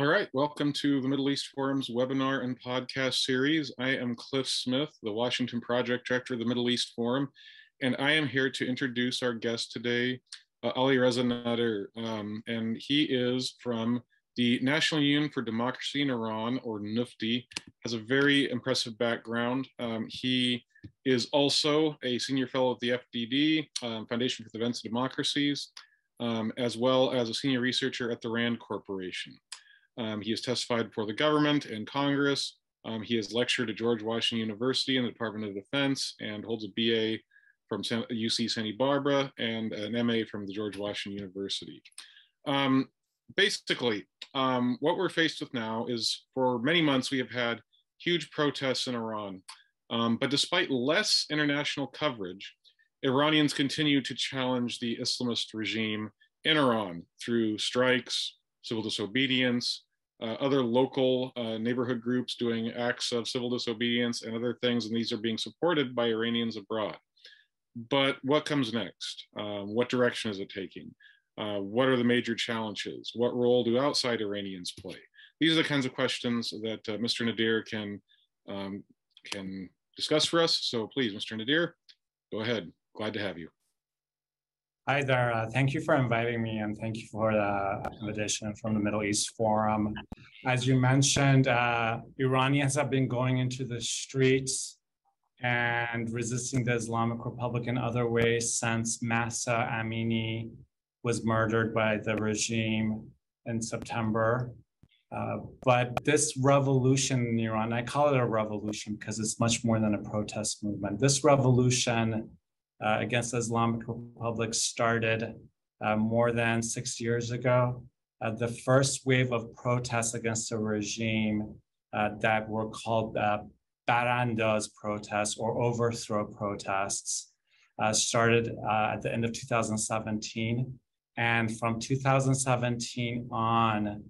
All right, welcome to the Middle East Forum's webinar and podcast series. I am Cliff Smith, the Washington Project Director of the Middle East Forum, and I am here to introduce our guest today, uh, Alireza Nader, um, and he is from the National Union for Democracy in Iran, or NUFDI, has a very impressive background. Um, he is also a senior fellow at the FDD, um, Foundation for the Defense of Democracies, um, as well as a senior researcher at the RAND Corporation. Um, he has testified before the government and Congress. Um, he has lectured at George Washington University in the Department of Defense and holds a BA from UC Santa Barbara and an MA from the George Washington University. Um, basically, um, what we're faced with now is for many months we have had huge protests in Iran. Um, but despite less international coverage, Iranians continue to challenge the Islamist regime in Iran through strikes, civil disobedience, uh, other local uh, neighborhood groups doing acts of civil disobedience and other things, and these are being supported by Iranians abroad. But what comes next? Um, what direction is it taking? Uh, what are the major challenges? What role do outside Iranians play? These are the kinds of questions that uh, Mr. Nader can, um, can discuss for us. So please, Mr. Nader, go ahead. Glad to have you. Hi there. Uh, thank you for inviting me and thank you for the invitation from the Middle East Forum. As you mentioned, uh, Iranians have been going into the streets and resisting the Islamic Republic in other ways since Mahsa Amini was murdered by the regime in September. Uh, but this revolution in Iran, I call it a revolution because it's much more than a protest movement. This revolution uh, against the Islamic Republic started uh, more than six years ago. Uh, the first wave of protests against the regime uh, that were called uh, Barandas protests or overthrow protests uh, started at the end of 2017. And from 2017 on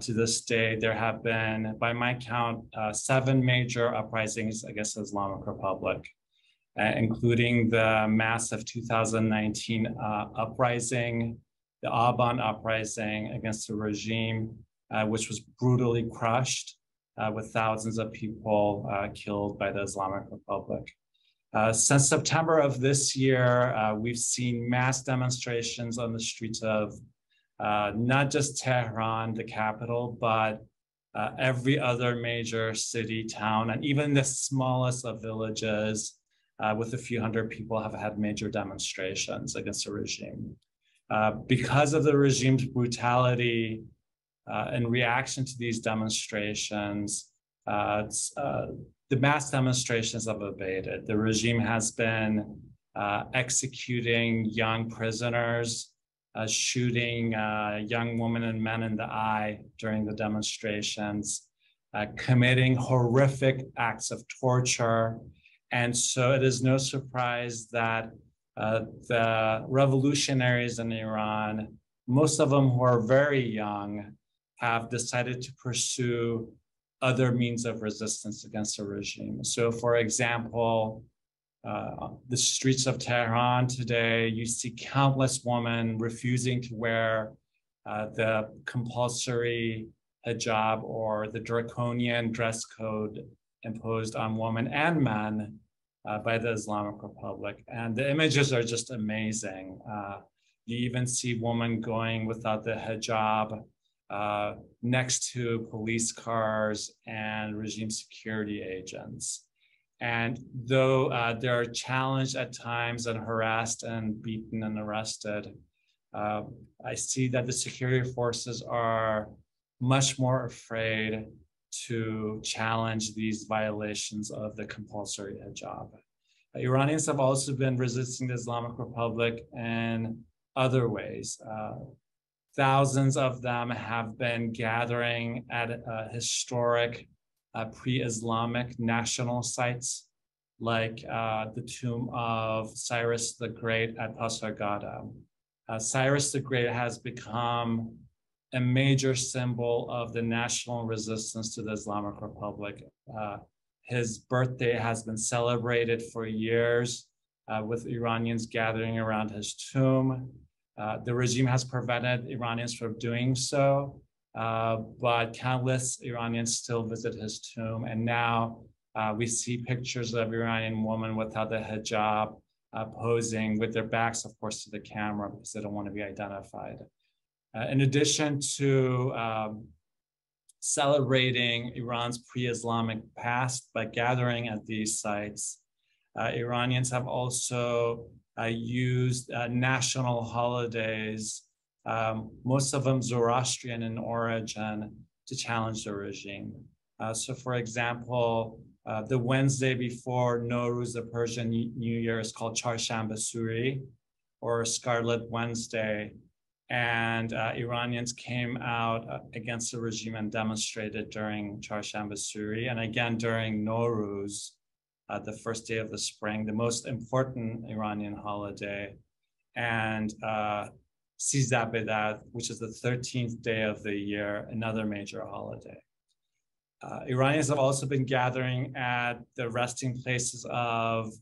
to this day, there have been, by my count, seven major uprisings against the Islamic Republic including the massive 2019 uh, uprising, the Aban uprising against the regime, uh, which was brutally crushed uh, with thousands of people uh, killed by the Islamic Republic. Uh, since September of this year, we've seen mass demonstrations on the streets of not just Tehran, the capital, but every other major city, town, and even the smallest of villages uh, with a few hundred people have had major demonstrations against the regime. Uh, because of the regime's brutality uh, in reaction to these demonstrations, uh, uh, the mass demonstrations have abated. The regime has been uh, executing young prisoners, shooting young women and men in the eye during the demonstrations, committing horrific acts of torture, and so it is no surprise that uh, the revolutionaries in Iran, most of them who are very young, have decided to pursue other means of resistance against the regime. So, for example, uh, the streets of Tehran today, you see countless women refusing to wear uh, the compulsory hijab or the draconian dress code imposed on women and men uh, by the Islamic Republic. And the images are just amazing. Uh, you even see women going without the hijab uh, next to police cars and regime security agents. And though uh, they are challenged at times and harassed and beaten and arrested, uh, I see that the security forces are much more afraid to challenge these violations of the compulsory hijab. Iranians have also been resisting the Islamic Republic in other ways. Uh, thousands of them have been gathering at uh, historic uh, pre-Islamic national sites like uh, the tomb of Cyrus the Great at Pasargada. Uh, Cyrus the Great has become a major symbol of the national resistance to the Islamic Republic. Uh, his birthday has been celebrated for years uh, with Iranians gathering around his tomb. Uh, the regime has prevented Iranians from doing so uh, but countless Iranians still visit his tomb. And now uh, we see pictures of Iranian women without the hijab uh, posing with their backs, of course, to the camera because they don't want to be identified. Uh, in addition to um, celebrating Iran's pre-Islamic past by gathering at these sites, uh, Iranians have also uh, used uh, national holidays, um, most of them Zoroastrian in origin, to challenge the regime. Uh, so, for example, uh, the Wednesday before Nowruz, the Persian New Year, is called Chaharshanbe Suri, or Scarlet Wednesday. And uh, Iranians came out uh, against the regime and demonstrated during Chaharshanbe Suri, and again during Nowruz, uh, the first day of the spring, the most important Iranian holiday, and uh, Sizdeh which is the 13th day of the year, another major holiday. Uh, Iranians have also been gathering at the resting places of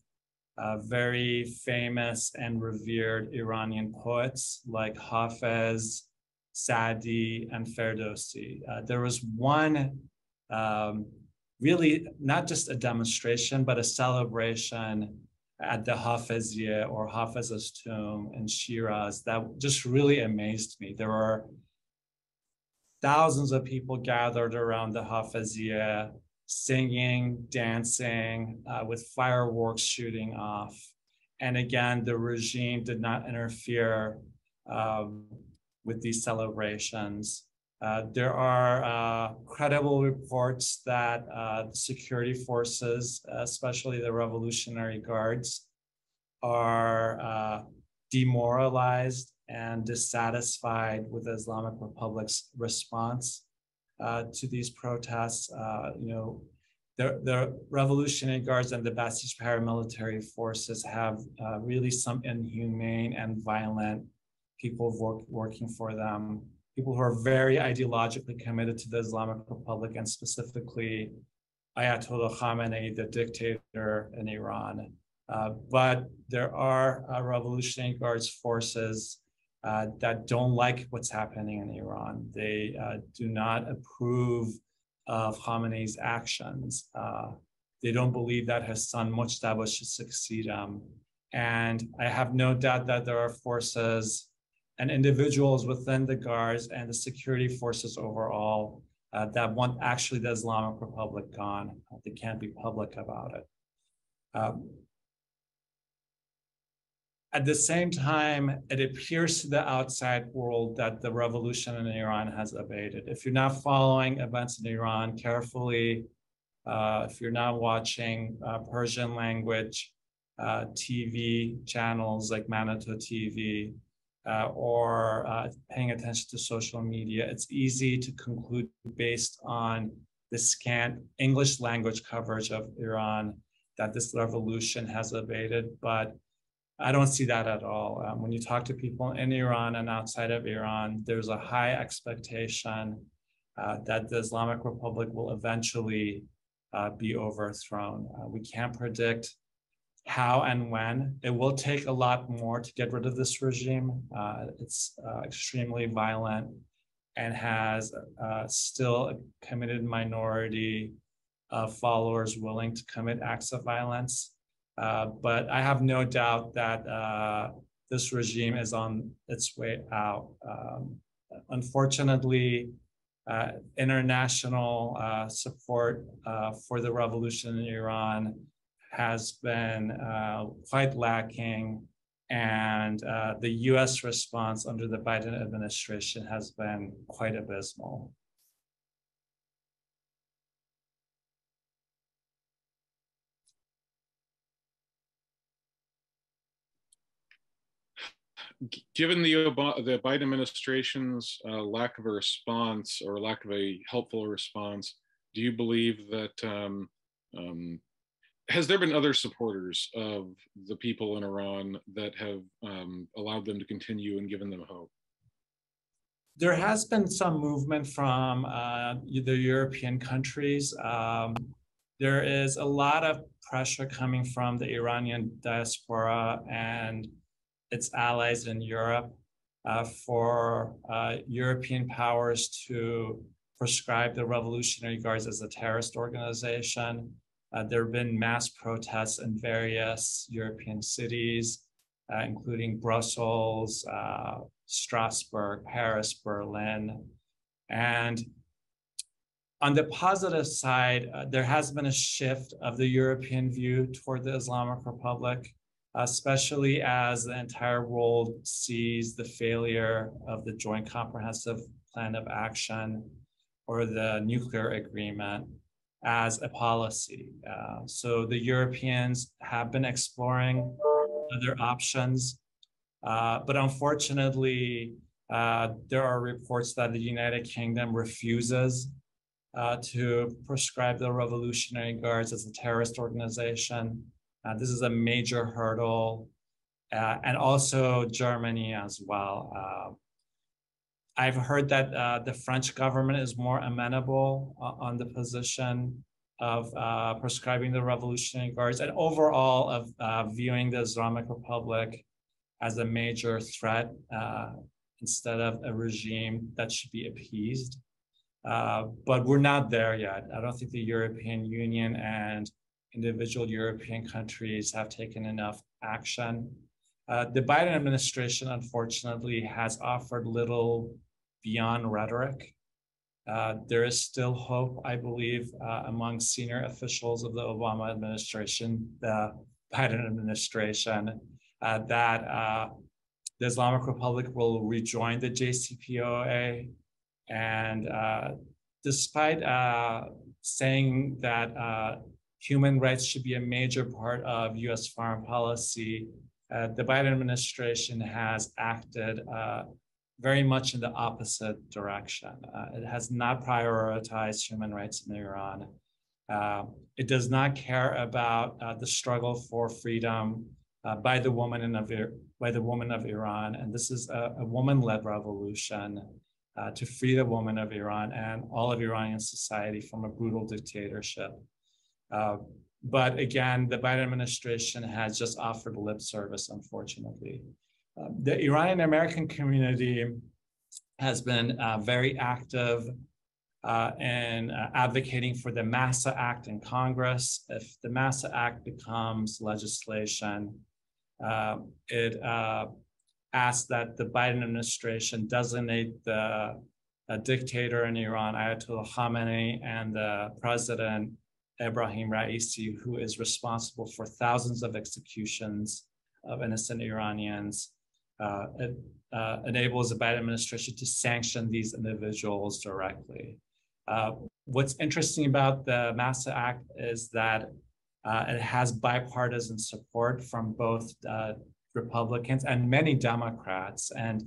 uh, very famous and revered Iranian poets like Hafez, Sadi, and Ferdowsi. Uh, there was one um, really not just a demonstration, but a celebration at the Hafeziyeh or Hafez's tomb in Shiraz that just really amazed me. There were thousands of people gathered around the Hafeziyeh, singing, dancing, uh, with fireworks shooting off. And again, the regime did not interfere um, with these celebrations. Uh, there are uh, credible reports that uh, the security forces, especially the Revolutionary Guards, are uh, demoralized and dissatisfied with the Islamic Republic's response to these protests. you know, the, the Revolutionary Guards and the Basij paramilitary forces have really some inhumane and violent people work, working for them people who are very ideologically committed to the Islamic Republic and specifically Ayatollah Khamenei, the dictator in Iran. Uh, but there are uh, Revolutionary Guards forces uh, that don't like what's happening in Iran. They uh, do not approve of Khamenei's actions. Uh, they don't believe that his son Mujtaba should succeed him. And I have no doubt that there are forces and individuals within the guards and the security forces overall uh, that want actually the Islamic Republic gone. They can't be public about it. Um, at the same time, it appears to the outside world that the revolution in Iran has abated. If you're not following events in Iran carefully, uh, if you're not watching uh, Persian language uh, TV channels like Manoto TV, uh, or uh, paying attention to social media, it's easy to conclude based on the scant English language coverage of Iran that this revolution has abated. But I don't see that at all. Um, when you talk to people in Iran and outside of Iran, there's a high expectation uh, that the Islamic Republic will eventually uh, be overthrown. Uh, we can't predict how and when. It will take a lot more to get rid of this regime. Uh, it's uh, extremely violent and has uh, still a committed minority of followers willing to commit acts of violence. Uh, but I have no doubt that uh, this regime is on its way out. Um, unfortunately, uh, international support for the revolution in Iran has been uh, quite lacking. And uh, the US response under the Biden administration has been quite abysmal. Given the the Biden administration's uh, lack of a response or lack of a helpful response, do you believe that um, um, has there been other supporters of the people in Iran that have um, allowed them to continue and given them hope? There has been some movement from uh, the European countries. Um, there is a lot of pressure coming from the Iranian diaspora and its allies in Europe uh, for uh, European powers to prescribe the Revolutionary Guards as a terrorist organization. Uh, there have been mass protests in various European cities, uh, including Brussels, uh, Strasbourg, Paris, Berlin. And on the positive side, uh, there has been a shift of the European view toward the Islamic Republic, especially as the entire world sees the failure of the Joint Comprehensive Plan of Action or the nuclear agreement as a policy. Uh, so the Europeans have been exploring other options, uh, but unfortunately, uh, there are reports that the United Kingdom refuses uh, to prescribe the Revolutionary Guards as a terrorist organization. Uh, this is a major hurdle, uh, and also Germany as well. Uh, I've heard that uh, the French government is more amenable uh, on the position of prescribing the Revolutionary Guards and overall of viewing the Islamic Republic as a major threat instead of a regime that should be appeased. Uh, but we're not there yet. I don't think the European Union and individual European countries have taken enough action. Uh, the Biden administration, unfortunately, has offered little beyond rhetoric. Uh, there is still hope, I believe, uh, among senior officials of the Obama administration, the Biden administration, uh, that the Islamic Republic will rejoin the JCPOA and uh, despite uh, saying that uh, human rights should be a major part of US foreign policy, uh, the Biden administration has acted uh, very much in the opposite direction. Uh, it has not prioritized human rights in Iran. it does not care about the struggle for freedom by the woman of by the woman of Iran, and this is a, a woman-led revolution uh, to free the women of Iran and all of Iranian society from a brutal dictatorship. Uh, but again, the Biden administration has just offered lip service, unfortunately. Uh, the Iranian American community has been uh, very active uh, in uh, advocating for the MAHSA Act in Congress. If the MAHSA Act becomes legislation, it asks that the Biden administration designate the dictator in Iran, Ayatollah Khamenei, and the president, Ebrahim Raisi, who is responsible for thousands of executions of innocent Iranians. Uh, it uh, enables the Biden administration to sanction these individuals directly. Uh, what's interesting about the MAHSA Act is that uh, it has bipartisan support from both uh, Republicans and many Democrats, and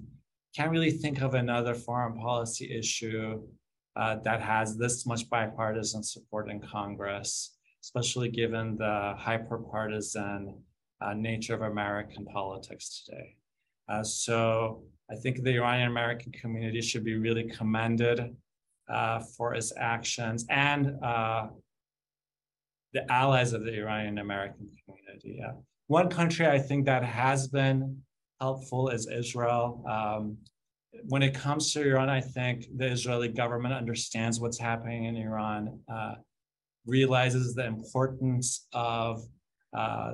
can't really think of another foreign policy issue uh, that has this much bipartisan support in Congress, especially given the hyper-partisan uh, nature of American politics today. Uh, so I think the Iranian American community should be really commended uh, for its actions and uh, the allies of the Iranian American community. Yeah. One country I think that has been helpful is Israel. Um, when it comes to Iran, I think the Israeli government understands what's happening in Iran, uh, realizes the importance of uh,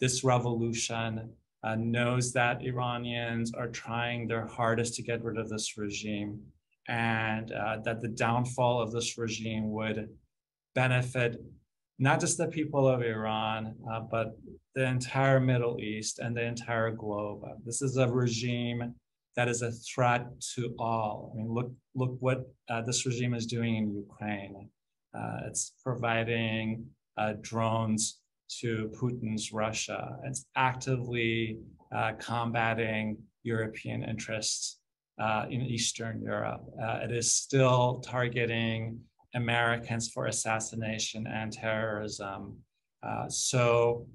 this revolution, uh, knows that Iranians are trying their hardest to get rid of this regime, and uh, that the downfall of this regime would benefit not just the people of Iran, uh, but the entire Middle East and the entire globe. This is a regime that is a threat to all. I mean, look, look what uh, this regime is doing in Ukraine. Uh, it's providing uh, drones to Putin's Russia. It's actively uh, combating European interests uh, in Eastern Europe. Uh, it is still targeting Americans for assassination and terrorism. so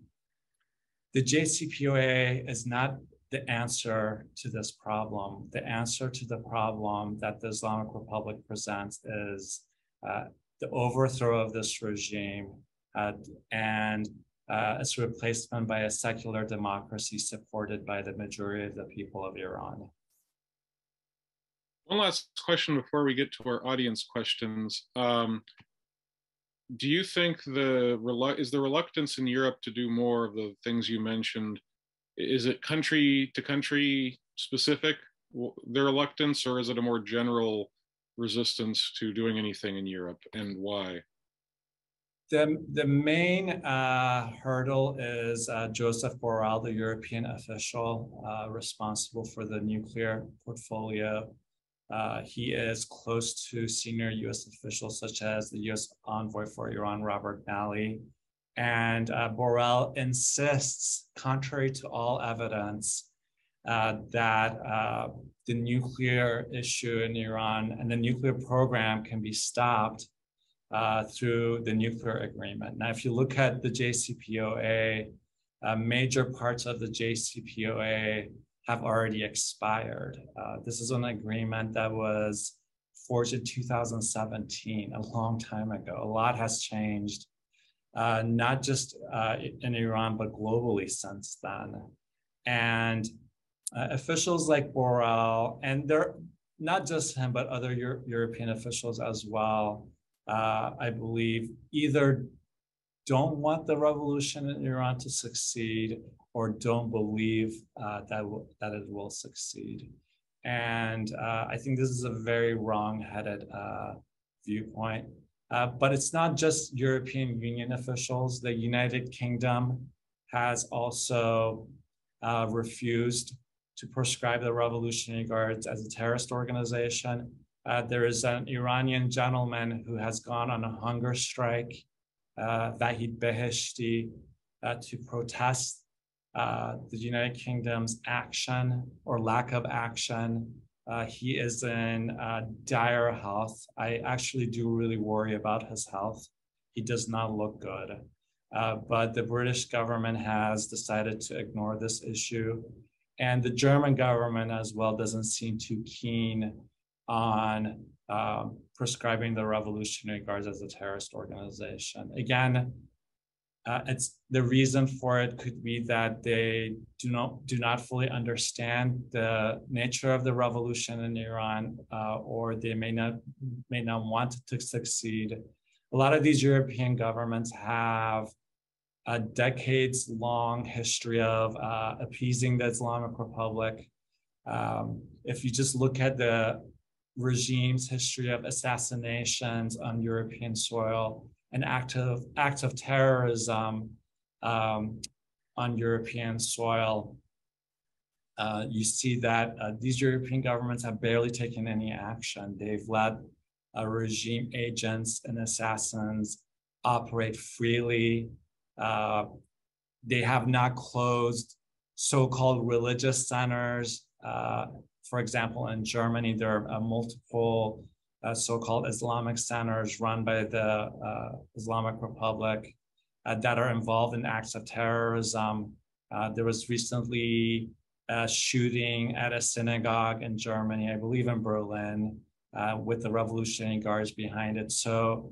the JCPOA is not the answer to this problem. The answer to the problem that the Islamic Republic presents is uh, the overthrow of this regime uh, and uh, its replacement by a secular democracy supported by the majority of the people of Iran. One last question before we get to our audience questions. Um, do you think the is the reluctance in Europe to do more of the things you mentioned? Is it country to country specific, their reluctance, or is it a more general resistance to doing anything in Europe, and why? The, the main uh, hurdle is uh, Joseph Borrell, the European official uh, responsible for the nuclear portfolio. Uh, he is close to senior US officials such as the US envoy for Iran, Robert Malley. And uh, Borrell insists, contrary to all evidence, uh, that the nuclear issue in Iran and the nuclear program can be stopped uh, through the nuclear agreement. Now, if you look at the JCPOA, uh, major parts of the JCPOA have already expired. Uh, this is an agreement that was forged in 2017, a long time ago. A lot has changed, uh, not just uh, in Iran, but globally since then. And uh, officials like Borrell, and they're not just him, but other Euro- European officials as well, uh, I believe, either don't want the revolution in Iran to succeed or don't believe uh, that, w- that it will succeed. And uh, I think this is a very wrong headed uh, viewpoint. Uh, but it's not just European Union officials. The United Kingdom has also uh, refused to proscribe the Revolutionary Guards as a terrorist organization. Uh, there is an Iranian gentleman who has gone on a hunger strike, uh, Vahid Beheshti, uh, to protest uh, the United Kingdom's action or lack of action. Uh, he is in uh, dire health. I actually do really worry about his health. He does not look good. but the British government has decided to ignore this issue. And the German government as well doesn't seem too keen on um, prescribing the Revolutionary Guards as a terrorist organization. Again, uh, it's the reason for it could be that they do not do not fully understand the nature of the revolution in Iran, uh, or they may not may not want to succeed. A lot of these European governments have a decades long history of uh, appeasing the Islamic Republic. Um, if you just look at the regime's history of assassinations on European soil and active acts of terrorism um, on European soil, uh, you see that uh, these European governments have barely taken any action. They've let uh, regime agents and assassins operate freely. Uh, they have not closed so-called religious centers uh, for example, in Germany, there are uh, multiple uh, so-called Islamic centers run by the uh, Islamic Republic uh, that are involved in acts of terrorism. Uh, there was recently a shooting at a synagogue in Germany, I believe in Berlin, uh, with the Revolutionary Guards behind it. So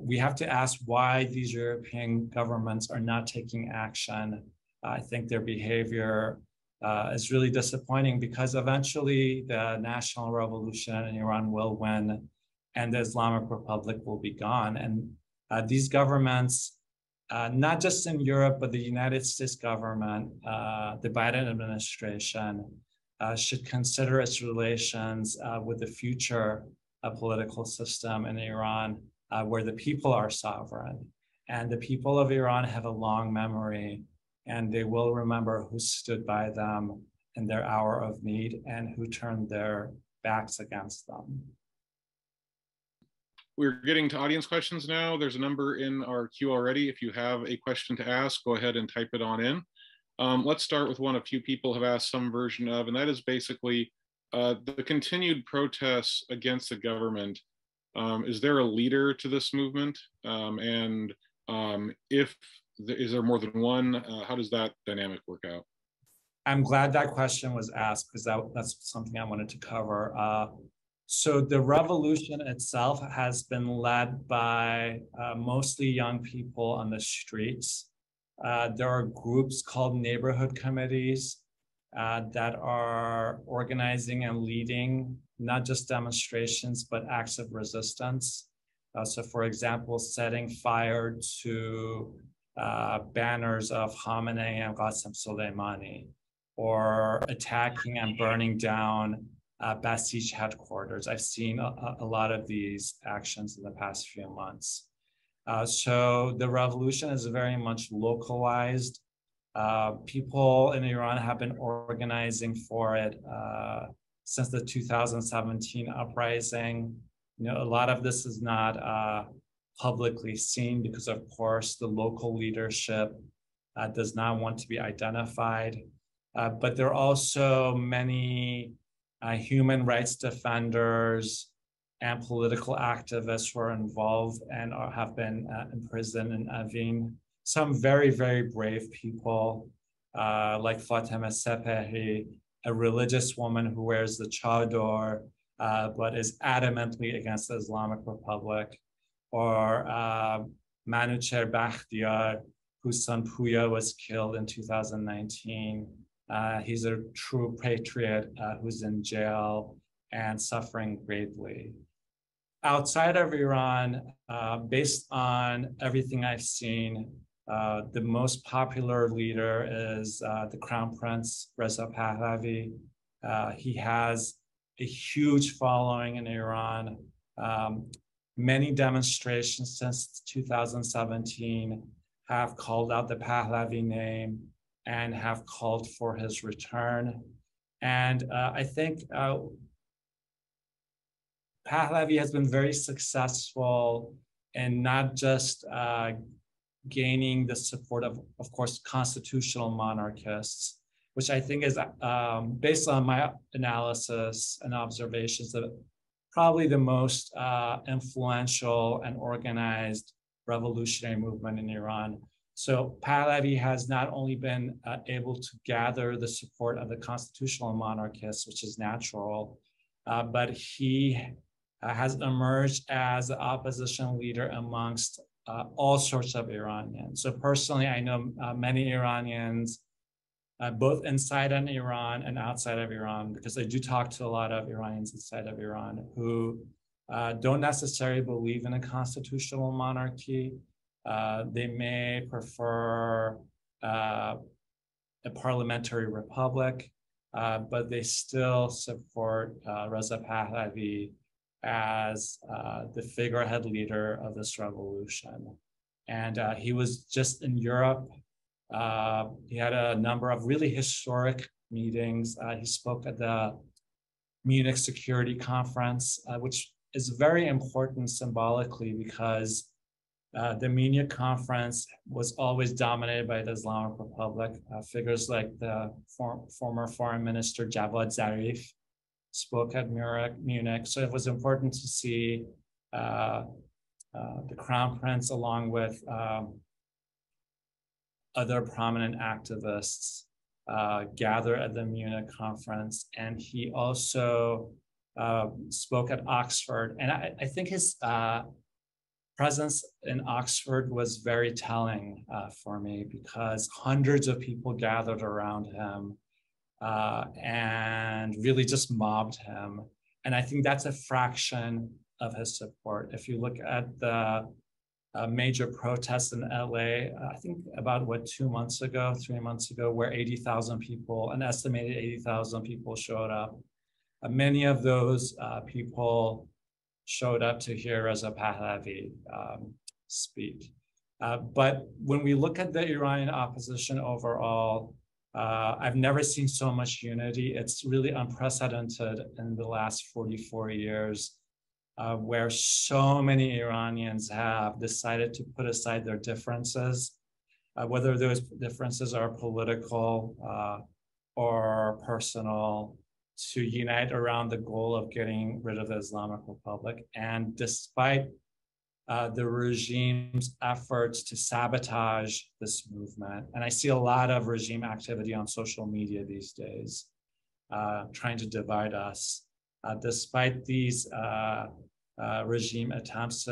we have to ask why these European governments are not taking action. I think their behavior uh, is really disappointing because eventually the national revolution in Iran will win and the Islamic Republic will be gone. And uh, these governments, uh, not just in Europe, but the United States government, uh, the Biden administration, uh, should consider its relations uh, with the future political system in Iran, where the people are sovereign. And the people of Iran have a long memory and they will remember who stood by them in their hour of need and who turned their backs against them. We're getting to audience questions now. There's a number in our queue already. If you have a question to ask, go ahead and type it on in. Um, let's start with one a few people have asked some version of, and that is basically uh, the continued protests against the government. Um, is there a leader to this movement? Um, and um, if is there more than one? Uh, how does that dynamic work out? I'm glad that question was asked because that, that's something I wanted to cover. Uh, so the revolution itself has been led by uh, mostly young people on the streets. Uh, there are groups called neighborhood committees uh, that are organizing and leading not just demonstrations, but acts of resistance. Uh, so, for example, setting fire to uh, banners of Khamenei and Qasem Soleimani, or attacking and burning down uh, Basij headquarters. I've seen a, a, lot of these actions in the past few months. Uh, so the revolution is very much localized. Uh, people in Iran have been organizing for it uh, since the 2017 uprising. You know, a lot of this is not uh, publicly seen because, of course, the local leadership uh, does not want to be identified. Uh, but there are also many uh, human rights defenders and political activists who are involved and are, have been uh, imprisoned in Evin. Some very, very brave people, uh, like Fatemeh Sepehri, a religious woman who wears the chador, uh, but is adamantly against the Islamic Republic, or uh, Manouchehr Bakhtiari, whose son Puya was killed in 2019. Uh, he's a true patriot uh, who's in jail and suffering greatly. Outside of Iran, uh, based on everything I've seen, uh, the most popular leader is uh, the Crown Prince Reza Pahlavi. Uh, he has a huge following in Iran. Um, many demonstrations since 2017 have called out the Pahlavi name and have called for his return. And uh, I think uh, Pahlavi has been very successful in not just uh, gaining the support of, of course, constitutional monarchists, which I think is, um, based on my analysis and observations, that probably the most uh, influential and organized revolutionary movement in Iran. So Pahlavi has not only been uh, able to gather the support of the constitutional monarchists, which is natural, uh, but he has emerged as an opposition leader amongst uh, all sorts of Iranians. So personally, I know uh, many Iranians, uh, both inside of Iran and outside of Iran, because I do talk to a lot of Iranians inside of Iran who don't necessarily believe in a constitutional monarchy uh, they may prefer uh, a parliamentary republic, uh, but they still support uh, Reza Pahlavi as uh, the figurehead leader of this revolution. And he was just in Europe. He had a number of really historic meetings. he spoke at the Munich Security Conference, which is very important symbolically because uh, the Munich conference was always dominated by the Islamic Republic. Uh, figures like the for, former foreign minister Javad Zarif spoke at Munich. So it was important to see uh, uh the crown prince along with um, other prominent activists uh, gather at the Munich conference. And he also uh, spoke at Oxford. And I, I think his presence in Oxford was very telling uh, for me because hundreds of people gathered around him uh, and really just mobbed him. And I think that's a fraction of his support. If you look at the uh, major protests in LA, I think about what, two months ago, three months ago, where 80,000 people, an estimated 80,000 people showed up. Uh, many of those uh, people showed up to hear Reza Pahlavi um, speak. Uh, but when we look at the Iranian opposition overall, uh, I've never seen so much unity. It's really unprecedented in the last 44 years, uh, where so many Iranians have decided to put aside their differences, uh, whether those differences are political uh, or personal, to unite around the goal of getting rid of the Islamic Republic. And despite uh, the regime's efforts to sabotage this movement, and I see a lot of regime activity on social media these days, uh, trying to divide us. Uh, despite these uh, uh, regime attempts,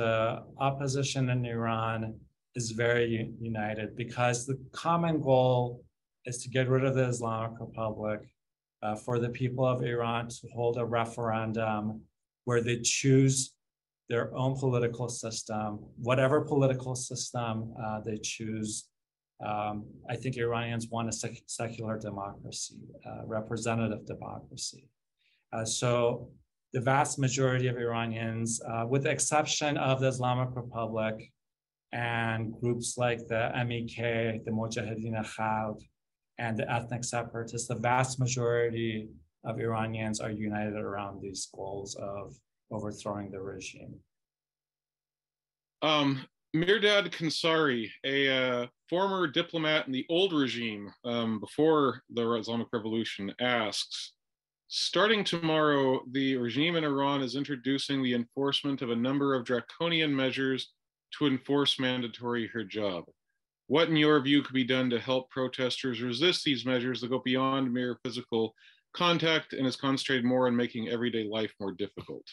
opposition in Iran is very united because the common goal is to get rid of the Islamic Republic uh, for the people of Iran to hold a referendum where they choose their own political system, whatever political system uh, they choose. Um, I think Iranians want a sec- secular democracy, uh, representative democracy. Uh, so the vast majority of Iranians, uh, with the exception of the Islamic Republic and groups like the MEK, the Mujahideen Khalq, and the ethnic separatists, the vast majority of Iranians are united around these goals of overthrowing the regime. Um, Mehrdad Khonsari, a uh, former diplomat in the old regime um, before the Islamic Revolution, asks Starting tomorrow, the regime in Iran is introducing the enforcement of a number of draconian measures to enforce mandatory hijab. What, in your view, could be done to help protesters resist these measures that go beyond mere physical contact and is concentrated more on making everyday life more difficult?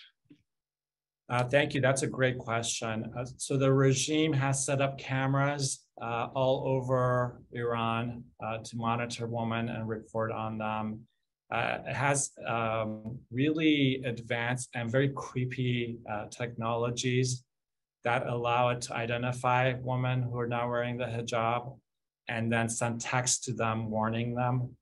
Uh, thank you. That's a great question. Uh, so the regime has set up cameras uh, all over Iran uh, to monitor women and report on them uh, has um, really advanced and very creepy uh, technologies that allow it to identify women who are not wearing the hijab and then send text to them warning them.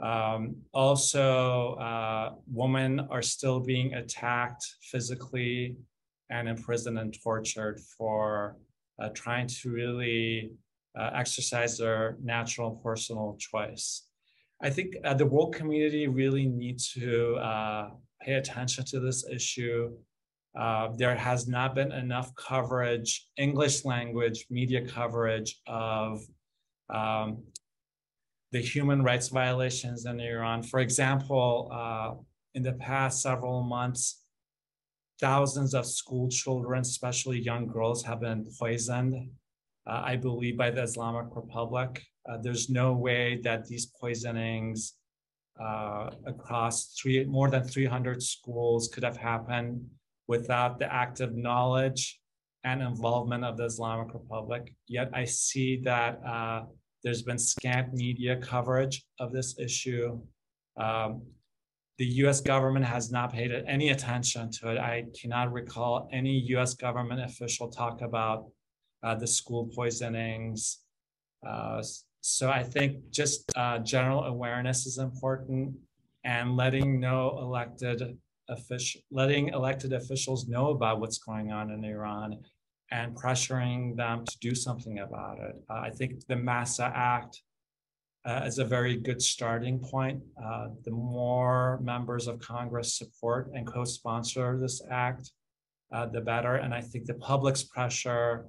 Um, also, uh, women are still being attacked physically and imprisoned and tortured for uh, trying to really uh, exercise their natural personal choice. I think uh, the world community really needs to uh, pay attention to this issue. Uh, there has not been enough coverage, English language media coverage of um, the human rights violations in Iran. For example, uh, in the past several months, thousands of school children, especially young girls, have been poisoned, uh, I believe, by the Islamic Republic. Uh, there's no way that these poisonings uh, across three, more than 300 schools could have happened without the active knowledge and involvement of the Islamic Republic. Yet I see that uh, there's been scant media coverage of this issue. Um, the US government has not paid any attention to it. I cannot recall any US government official talk about uh, the school poisonings, uh, so I think just uh, general awareness is important and letting know elected official, letting elected officials know about what's going on in Iran and pressuring them to do something about it. Uh, I think the MAHSA Act uh, is a very good starting point. Uh, the more members of Congress support and co-sponsor this act, uh, the better. And I think the public's pressure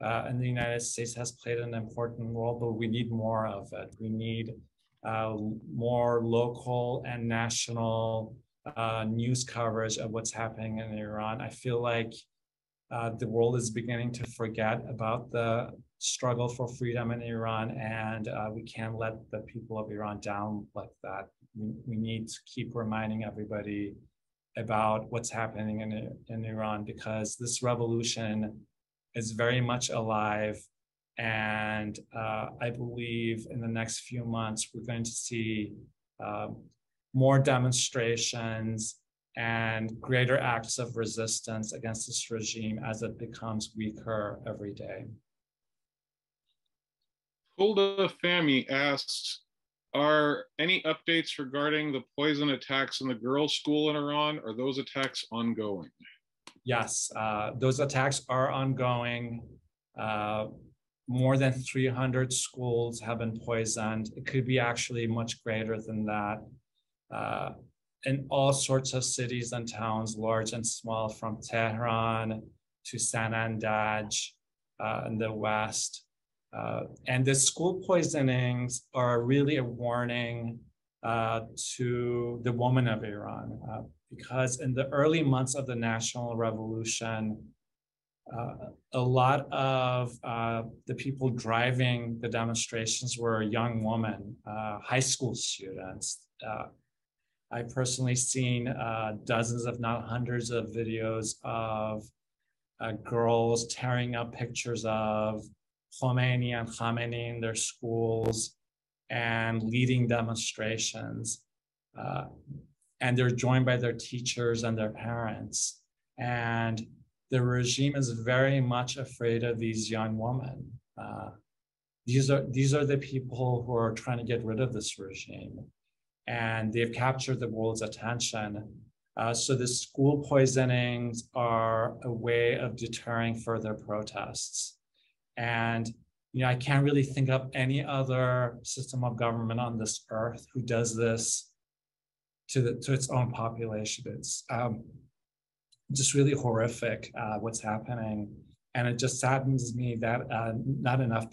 uh, in the United States has played an important role, but we need more of it. We need uh, more local and national uh, news coverage of what's happening in Iran. I feel like uh, the world is beginning to forget about the struggle for freedom in Iran, and uh, we can't let the people of Iran down like that. We, we need to keep reminding everybody about what's happening in, in Iran because this revolution is very much alive. And uh, I believe in the next few months, we're going to see uh, more demonstrations and greater acts of resistance against this regime as it becomes weaker every day. Hulda Fami asks, are any updates regarding the poison attacks in the girls' school in Iran? Are those attacks ongoing? Yes, uh, those attacks are ongoing. Uh, more than 300 schools have been poisoned. It could be actually much greater than that. Uh, in all sorts of cities and towns, large and small, from Tehran to Sanandaj uh, in the west. Uh, and the school poisonings are really a warning uh, to the woman of Iran. Because in the early months of the national revolution, uh, a lot of uh, the people driving the demonstrations were young women, uh, high school students. Uh, I personally seen uh, dozens, if not hundreds, of videos of uh, girls tearing up pictures of Khomeini and Khamenei in their schools and leading demonstrations. And they're joined by their teachers and their parents. And the regime is very much afraid of these young women. Uh, these are these are the people who are trying to get rid of this regime, and they've captured the world's attention. Uh, so the school poisonings are a way of deterring further protests, and you know I can't really think of any other system of government on this earth who does this to the to its own population. It's um, just really horrific uh, what's happening, and it just saddens me that uh, not enough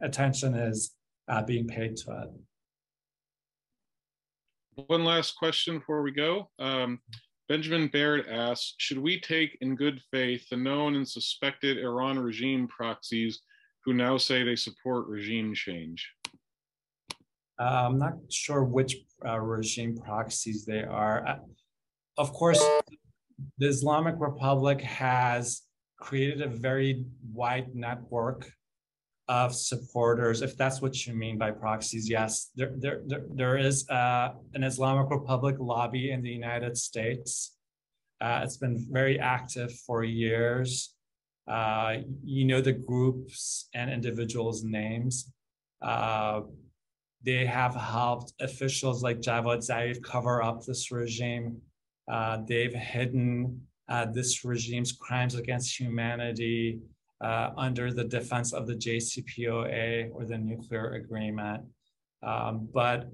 attention is uh, being paid to it. One last question before we go. Um, Benjamin Baird asks, should we take in good faith the known and suspected Iran regime proxies who now say they support regime change? Uh, I'm not sure which uh, regime proxies they are. Uh, of course, the Islamic Republic has created a very wide network of supporters, if that's what you mean by proxies, yes, there, there, there, there is uh, an Islamic Republic lobby in the United States. Uh, it's been very active for years. Uh, you know the groups and individuals' names. They have helped officials like Javad Zarif cover up this regime. Uh, they've hidden uh, this regime's crimes against humanity uh, under the defense of the JCPOA or the nuclear agreement. Um, but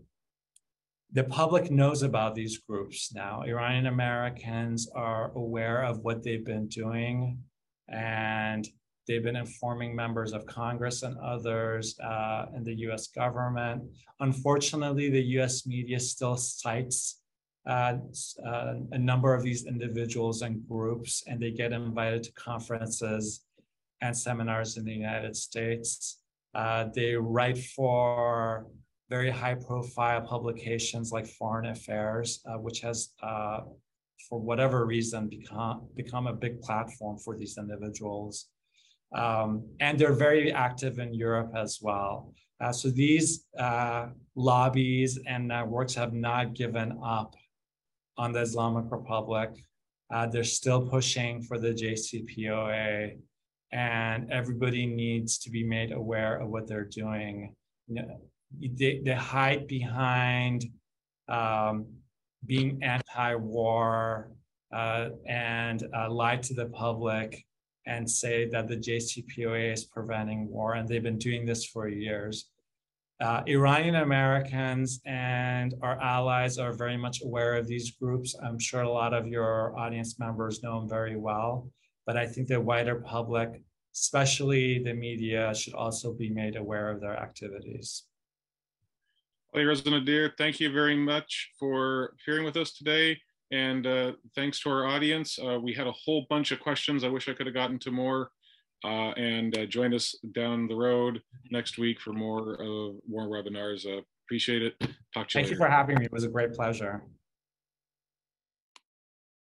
the public knows about these groups now. Iranian Americans are aware of what they've been doing, and they've been informing members of Congress and others uh, in the US government. Unfortunately, the US media still cites uh, uh, a number of these individuals and groups, and they get invited to conferences and seminars in the United States. Uh, they write for very high profile publications like Foreign Affairs, uh, which has, uh, for whatever reason, become, become a big platform for these individuals. Um, and they're very active in Europe as well. Uh, so these uh, lobbies and networks have not given up on the Islamic Republic. Uh, they're still pushing for the JCPOA and everybody needs to be made aware of what they're doing. You know, they, they hide behind um, being anti-war uh, and uh, lie to the public and say that the JCPOA is preventing war, and they've been doing this for years. Uh, Iranian Americans and our allies are very much aware of these groups. I'm sure a lot of your audience members know them very well but I think the wider public, especially the media, should also be made aware of their activities. Ali Nader, thank you very much for appearing with us today. And uh, thanks to our audience. Uh, we had a whole bunch of questions. I wish I could have gotten to more. Uh, and uh, join us down the road next week for more more webinars. Uh, appreciate it. Talk to you. Thank later. you for having me. It was a great pleasure.